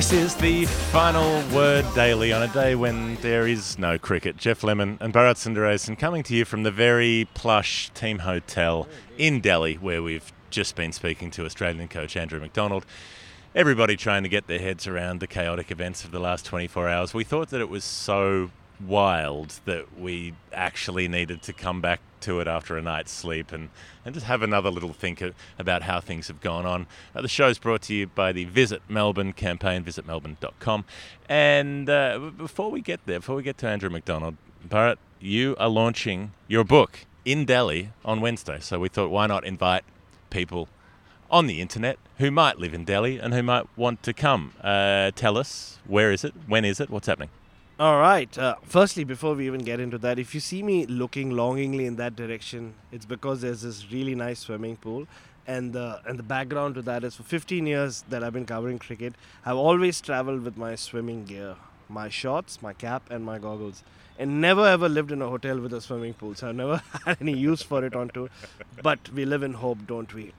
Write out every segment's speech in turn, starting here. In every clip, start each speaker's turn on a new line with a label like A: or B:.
A: This is the final word daily on a day when there is no cricket. Geoff Lemon and Bharat Sundaresan coming to you from the very plush team hotel in Delhi, where we've just been speaking to Australian coach Andrew McDonald. Everybody trying to get their heads around the chaotic events of the last 24 hours. We thought that it was so wild that we actually needed to come back to it after a night's sleep and, and just have another little think about how things have gone on. Uh, the show's brought to you by the Visit Melbourne campaign, visitmelbourne.com. And uh, before we get there, before we get to Andrew McDonald, Bharat, you are launching your book in Delhi on Wednesday. So we thought, why not invite people on the internet who might live in Delhi and who might want to come? Uh, tell us, where is it? When is it? What's happening?
B: All right. Uh, firstly, before we even get into that, if you see me looking longingly in that direction, it's because there's this really nice swimming pool, and the and the background to that is for 15 years that I've been covering cricket, I've always traveled with my swimming gear, my shorts, my cap, and my goggles, and never ever lived in a hotel with a swimming pool. So I've never had any use for it on tour. But we live in hope, don't we?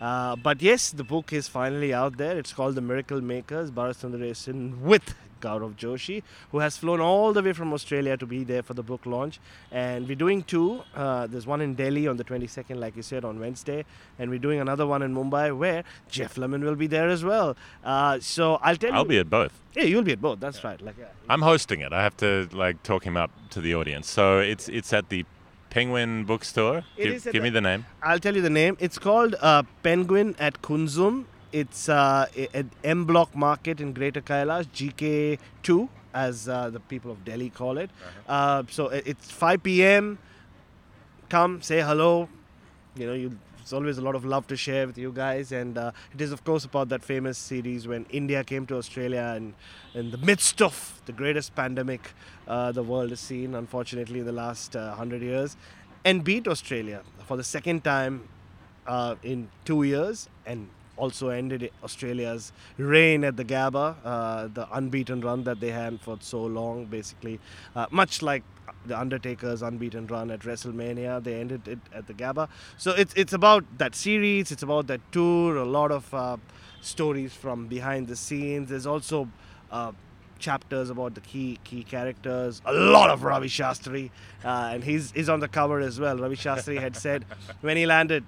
B: Uh, but yes, the book is finally out there. It's called The Miracle Makers, Bharat Sundaresan with Gaurav Joshi, who has flown all the way from Australia to be there for the book launch. And we're doing two. Uh, there's one in Delhi on the 22nd, like you said, on Wednesday. And we're doing another one in Mumbai where Geoff Lemon will be there as well. Uh, so I'll tell
A: I'll
B: you.
A: be at both.
B: Yeah, you'll be at both. That's right. Like, yeah.
A: I'm hosting it. I have to like talk him up to the audience. So it's it's at the Penguin Bookstore.
B: It
A: Give, give me
B: the-
A: the name.
B: I'll tell you the name. It's called uh, Penguin at Kunzum. It's uh, an M Block Market in Greater Kailash, GK2, as uh, the people of Delhi call it. Uh, so it's 5 p.m. Come, say hello. You know, you, it's always a lot of love to share with you guys. And uh, it is, of course, about that famous series when India came to Australia and in the midst of the greatest pandemic uh, the world has seen, unfortunately, in the last uh, 100 years, and beat Australia for the second time uh, in two years and also ended Australia's reign at the Gabba, uh, the unbeaten run that they had for so long, basically. Uh, much like the Undertaker's unbeaten run at WrestleMania, they ended it at the Gabba. So it's, it's about that series, it's about that tour, a lot of uh, stories from behind the scenes. There's also uh, chapters about the key key characters. A lot of Ravi Shastri, uh, and he's he's on the cover as well. Ravi Shastri had said when he landed.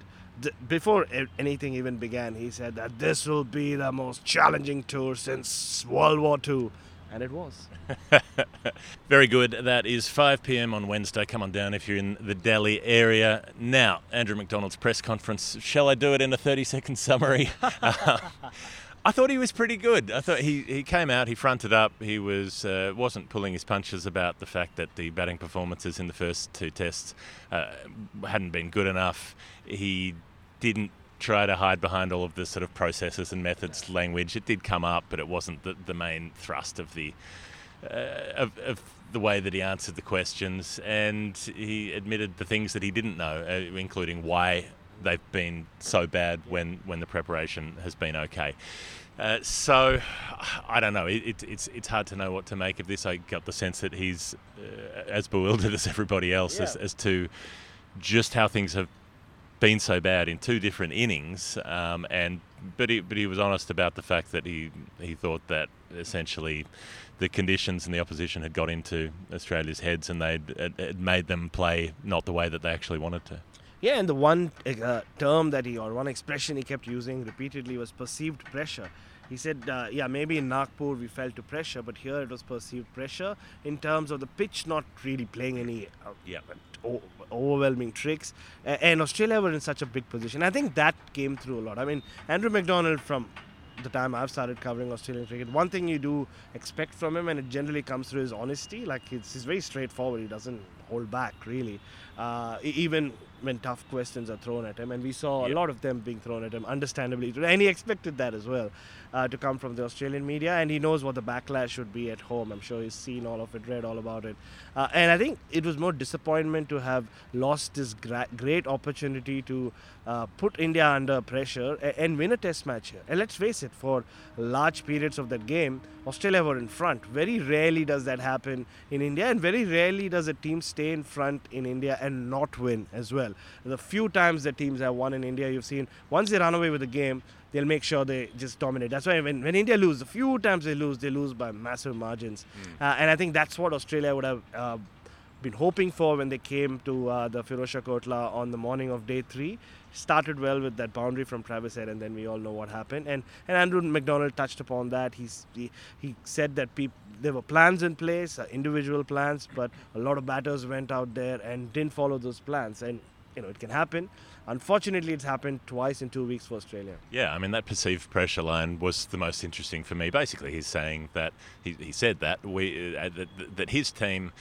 B: Before anything even began, he said that this will be the most challenging tour since World War II, and it was.
A: Very good. That is 5 p.m. on Wednesday. Come on down if you're in the Delhi area. Now, Andrew McDonald's press conference. Shall I do it in a 30 second summary? Uh, I thought he was pretty good. I thought he, he came out, he fronted up, he was uh, wasn't pulling his punches about the fact that the batting performances in the first two tests uh, hadn't been good enough. He didn't try to hide behind all of the sort of processes and methods language. It did come up, but it wasn't the, the main thrust of the uh, of, of the way that he answered the questions, and he admitted the things that he didn't know, uh, including why they've been so bad when, when the preparation has been okay. Uh, so, I don't know. It, it, it's it's hard to know what to make of this. I got the sense that he's uh, as bewildered as everybody else as, as to just how things have been so bad in two different innings, um, and but he but he was honest about the fact that he he thought that essentially the conditions and the opposition had got into Australia's heads and they'd it made them play not the way that they actually wanted to.
B: Yeah, and the one uh, term that he or one expression he kept using repeatedly was perceived pressure. He said, uh, yeah, maybe in Nagpur we felt to pressure, but here it was perceived pressure in terms of the pitch not really playing any uh,
A: Yeah.
B: overwhelming tricks. And Australia were in such a big position. I think that came through a lot. I mean, Andrew McDonald from the time I've started covering Australian cricket, one thing you do expect from him, and it generally comes through his honesty. Like it's, he's very straightforward. He doesn't hold back really, uh, even when tough questions are thrown at him. And we saw a lot of them being thrown at him, understandably. And he expected that as well uh, to come from the Australian media, and he knows what the backlash should be at home. I'm sure he's seen all of it, read all about it. Uh, and I think it was more disappointment to have lost this gra- great opportunity to uh, put India under pressure a- and win a test match here. And let's face it, for large periods of that game, Australia were in front. Very rarely does that happen in India, and very rarely does a team stay in front in India and not win as well. The few times that teams have won in India, you've seen once they run away with the game, they'll make sure they just dominate. That's why when, when India lose, the few times they lose, they lose by massive margins. Uh, and I think that's what Australia would have uh, been hoping for when they came to uh, the Firozshah Kotla on the morning of day three. Started well with that boundary from Travis Head, and then we all know what happened. And and Andrew McDonald touched upon that. He's, he he said that peop- there were plans in place, uh, individual plans, but a lot of batters went out there and didn't follow those plans. And you know it can happen. Unfortunately, it's happened twice in two weeks for Australia.
A: Yeah, I mean that perceived pressure line was the most interesting for me. Basically, he's saying that he, he said that we uh, that, that his team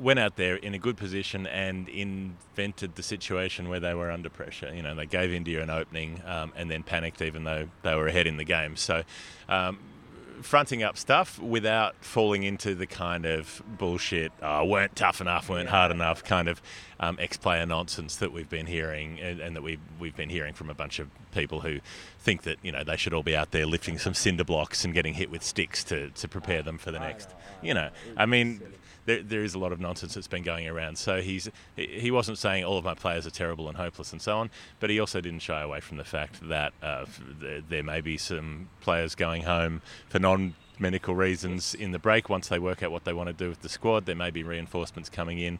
A: went out there in a good position and invented the situation where they were under pressure. You know, they gave India an opening um, and then panicked even though they were ahead in the game. So. Um, fronting up stuff without falling into the kind of bullshit, oh, weren't tough enough, weren't hard enough kind of um, ex-player nonsense that we've been hearing and, and that we've, we've been hearing from a bunch of people who think that, you know, they should all be out there lifting some cinder blocks and getting hit with sticks to, to prepare them for the next. You know, I mean, there, there is a lot of nonsense that's been going around. So he's he wasn't saying all of my players are terrible and hopeless and so on, but he also didn't shy away from the fact that uh, there may be some players going home for non medical reasons in the break once they work out what they want to do with the squad. There may be reinforcements coming in.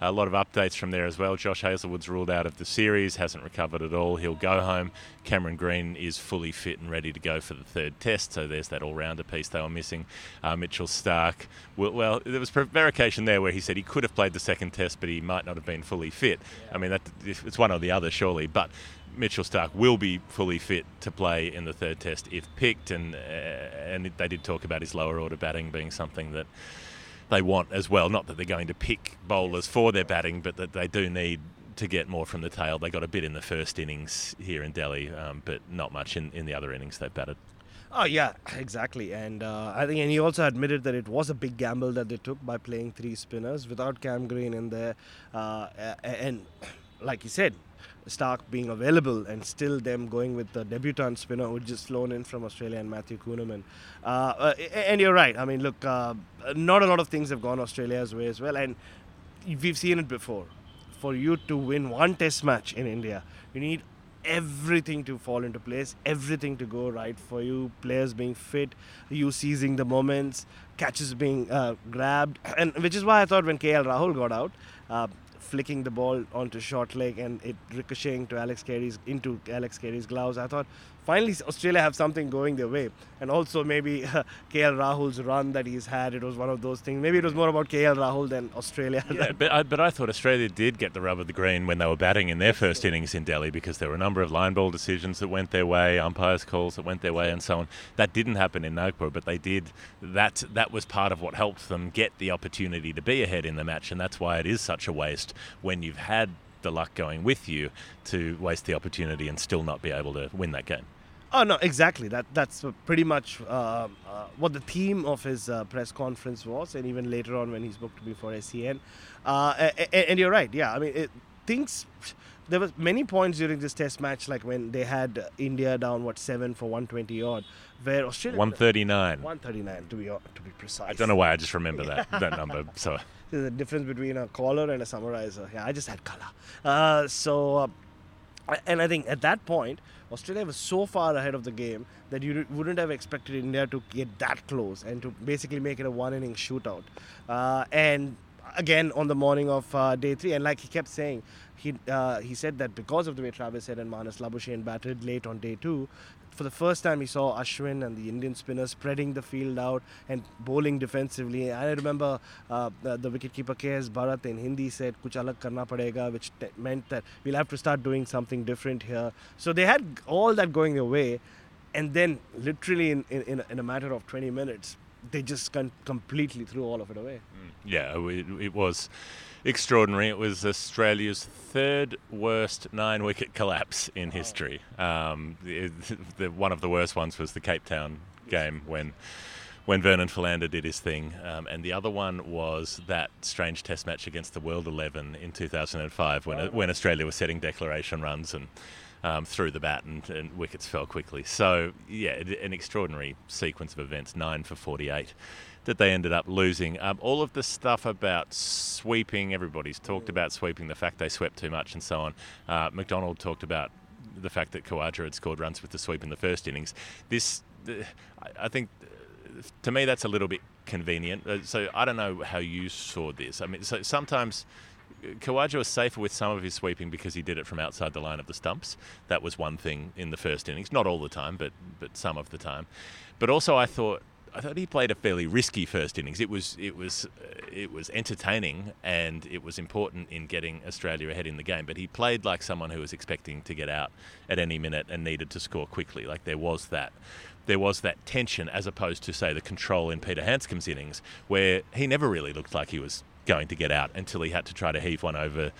A: A lot of updates from there as well. Josh Hazlewood's ruled out of the series, hasn't recovered at all. He'll go home. Cameron Green is fully fit and ready to go for the third test, so there's that all rounder piece they were missing. Uh, Mitchell Starc, well, well, there was prevarication there where he said he could have played the second test, but he might not have been fully fit. I mean, that, it's one or the other, surely, but. Mitchell Starc will be fully fit to play in the third test if picked, and uh, and they did talk about his lower order batting being something that they want as well. Not that they're going to pick bowlers for their batting, but that they do need to get more from the tail. They got a bit in the first innings here in Delhi, um, but not much in, in the other innings they've batted.
B: Oh yeah, exactly. And uh, I think, and he also admitted that it was a big gamble that they took by playing three spinners without Cam Green in there, uh, and like he said, Starc being available and still them going with the debutant spinner who just flown in from Australia and Matthew Kuhnemann. Uh, uh, and you're right. I mean, look, uh, not a lot of things have gone Australia's way as well, and we've seen it before. For you to win one Test match in India, you need everything to fall into place, everything to go right for you. Players being fit, you seizing the moments, catches being uh, grabbed, and which is why I thought when KL Rahul got out, uh, flicking the ball onto short leg and it ricocheting to Alex Carey's into Alex Carey's gloves, I thought finally Australia have something going their way. And also maybe uh, KL Rahul's run that he's had, it was one of those things. Maybe it was more about KL Rahul than Australia.
A: Yeah, but I, but I thought Australia did get the rub of the green when they were batting in their first innings in Delhi because there were a number of line ball decisions that went their way, umpires' calls that went their way, and so on. That didn't happen in Nagpur, but they did. That that was part of what helped them get the opportunity to be ahead in the match, and that's why it is such a waste when you've had the luck going with you to waste the opportunity and still not be able to win that game.
B: Oh no, exactly. That that's pretty much uh, uh, what the theme of his uh, press conference was, and even later on when he spoke to me for SEN. Uh, a- a- and, you're right. Yeah, I mean, it, things. There was many points during this Test match, like when they had India down what seven for 120 odd, where Australia
A: 139.
B: 139 to be to be precise.
A: I don't know why I just remember that that number. So
B: There's a difference between a caller and a summarizer. Yeah, I just had color. Uh, so, uh, And I think at that point, Australia was so far ahead of the game that you wouldn't have expected India to get that close and to basically make it a one inning shootout. Uh, and again, on the morning of uh, day three, and like he kept saying, he, uh, he said that because of the way Travis Head and Marnus Labuschagne batted late on day two, for the first time he saw Ashwin and the Indian spinners spreading the field out and bowling defensively. And I remember uh, the, the wicketkeeper KS Bharat in Hindi said "Kuch alag karna padega," which meant that we'll have to start doing something different here. So they had all that going their way, and then literally in, in, in a matter of 20 minutes, they just completely threw all of it away.
A: Yeah, it, it was extraordinary. It was Australia's third worst nine wicket collapse in history. Um, the, the, one of the worst ones was the Cape Town game when. When Vernon Philander did his thing, um, and the other one was that strange Test match against the World Eleven in 2005, when when Australia was setting declaration runs and um, threw the bat and, and, wickets fell quickly. So, yeah, an extraordinary sequence of events, nine for 48, that they ended up losing. Um, all of the stuff about sweeping, everybody's talked about sweeping, the fact they swept too much and so on. Uh, McDonald talked about the fact that Khawaja had scored runs with the sweep in the first innings. This, I think, to me, that's a little bit convenient. Uh, so I don't know how you saw this. I mean, so sometimes Khawaja was safer with some of his sweeping because he did it from outside the line of the stumps. That was one thing in the first innings, not all the time, but but some of the time. But also, I thought I thought he played a fairly risky first innings. It was it was uh, it was entertaining and it was important in getting Australia ahead in the game. But he played like someone who was expecting to get out at any minute and needed to score quickly. Like there was that there was that tension as opposed to say the control in Peter Handscomb's innings where he never really looked like he was going to get out until he had to try to heave one over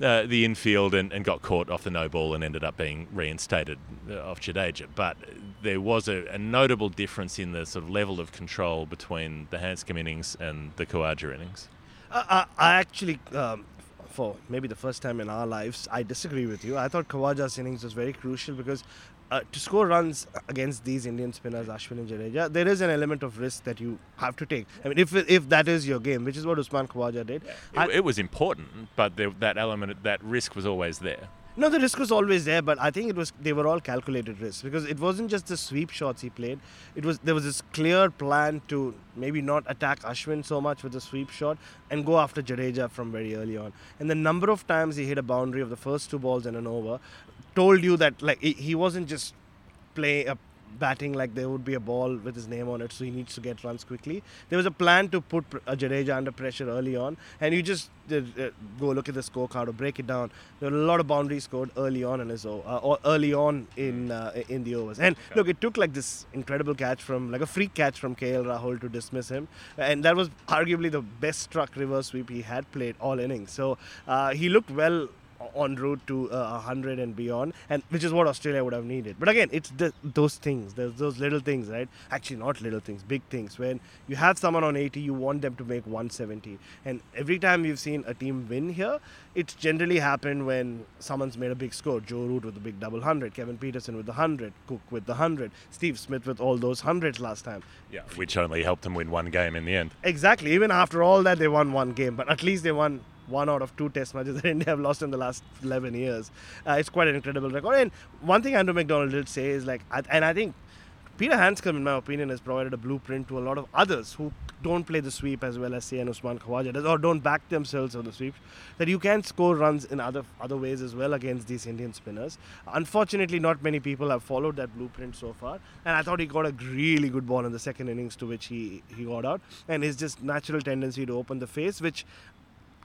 A: uh, the infield and, and, got caught off the no ball and ended up being reinstated uh, off Jadeja. But there was a, a, notable difference in the sort of level of control between the Handscomb innings and the Khawaja innings.
B: Uh, I actually, um, for maybe the first time in our lives, I disagree with you. I thought Khawaja's innings was very crucial because uh, to score runs against these Indian spinners, Ashwin and Jadeja, there is an element of risk that you have to take. I mean, if if that is your game, which is what Usman Khawaja did.
A: Yeah. It, it, was important, but there, that element, that risk was always there.
B: No, the risk was always there, but I think it was they were all calculated risks because it wasn't just the sweep shots he played. It was there was this clear plan to maybe not attack Ashwin so much with the sweep shot and go after Jadeja from very early on. And the number of times he hit a boundary of the first two balls in an over told you that like he wasn't just play a batting like there would be a ball with his name on it, so he needs to get runs quickly. There was a plan to put a Jadeja under pressure early on, and you just uh, go look at the scorecard or break it down. There were a lot of boundaries scored early on in his uh, or early on in uh, in the overs. And look, it took like this incredible catch from like a free catch from KL Rahul to dismiss him, and that was arguably the best struck reverse sweep he had played all innings. So uh, he looked well en route to uh, 100 and beyond, and which is what Australia would have needed. But again, it's the, those things, there's those little things, right? Actually, not little things, big things. When you have someone on 80, you want them to make 170. And every time we've seen a team win here, it's generally happened when someone's made a big score. Joe Root with the big double 100, Kevin Pietersen with the 100, Cook with the 100, Steve Smith with all those hundreds last time.
A: Yeah, which only helped them win one game in the end.
B: Exactly. Even after all that, they won one game, but at least they won one out of two test matches that India have lost in the last 11 years. Uh, it's quite an incredible record. And one thing Andrew McDonald did say is like, and I think Peter Handscomb, in my opinion, has provided a blueprint to a lot of others who don't play the sweep as well as say an Usman Khawaja does, or don't back themselves on the sweep. That you can score runs in other other ways as well against these Indian spinners. Unfortunately, not many people have followed that blueprint so far. And I thought he got a really good ball in the second innings, to which he he got out, and his just natural tendency to open the face, which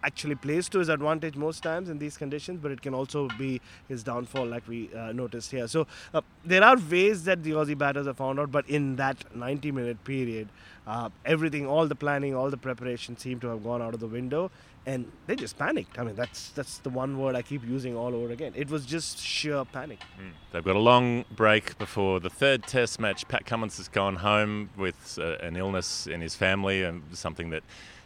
B: actually plays to his advantage most times in these conditions, but it can also be his downfall, like we uh, noticed here. So uh, there are ways that the Aussie batters have found out, but in that 90 minute period, uh, everything, all the planning, all the preparation seemed to have gone out of the window. And they just panicked. I mean, that's that's the one word I keep using all over again. It was just sheer panic.
A: Mm. They've got a long break before the third Test match. Pat Cummins has gone home with uh, an illness in his family, and something that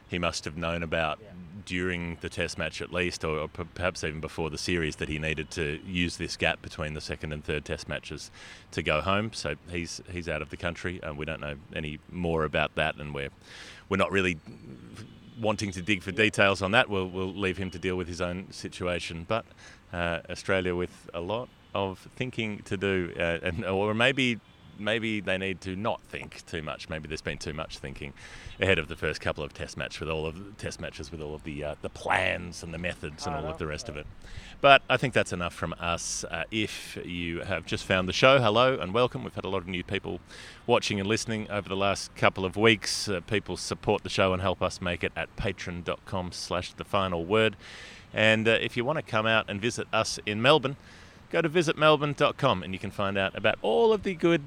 A: he must have known about yeah. During the test match at least, or, or, perhaps even before the series, that he needed to use this gap between the second and third test matches to go home. So he's he's out of the country. and we don't know any more about that, and we're we're not really wanting to dig for details on that. We'll we'll leave him to deal with his own situation, but. uh, Australia with a lot of thinking to do, uh, and or maybe maybe they need to not think too much. Maybe there's been too much thinking ahead of the first couple of test match with all of the test matches with all of the uh, the plans and the methods and all of the rest of it. But I think that's enough from us. Uh, if you have just found the show, hello and welcome. We've had a lot of new people watching and listening over the last couple of weeks. Uh, people support the show and help us make it at patreon.com slash the final word. And uh, if you want to come out and visit us in Melbourne, go to visitmelbourne.com and you can find out about all of the good,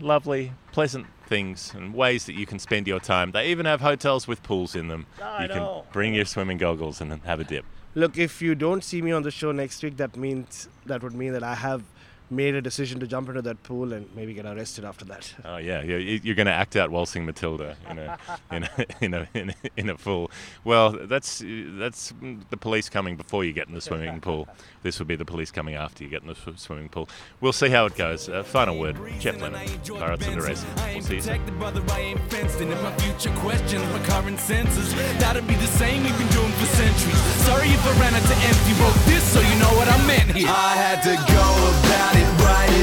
A: lovely, pleasant things and ways that you can spend your time. They even have hotels with pools in them. you can bring your swimming goggles and have a dip.
B: Look, if you don't see me on the show next week, that means that would mean that I have made a decision to jump into that pool and maybe get arrested after that.
A: Oh yeah, you're, you're going to act out waltzing Matilda in a in a, in a in a in a pool. Well, that's that's the police coming before you get in the swimming pool. This would be the police coming after you get in the sw- swimming pool. We'll see how it goes. Uh, final word, Geoff Lemon, Pirates of the Racing. We'll see you soon.
C: brother, I ain't fenced in. My future questions, my current senses. That'll be the same we've been doing for centuries. Sorry if I ran out to empty. Wrote this so you know what I meant here. I had to go about shining right.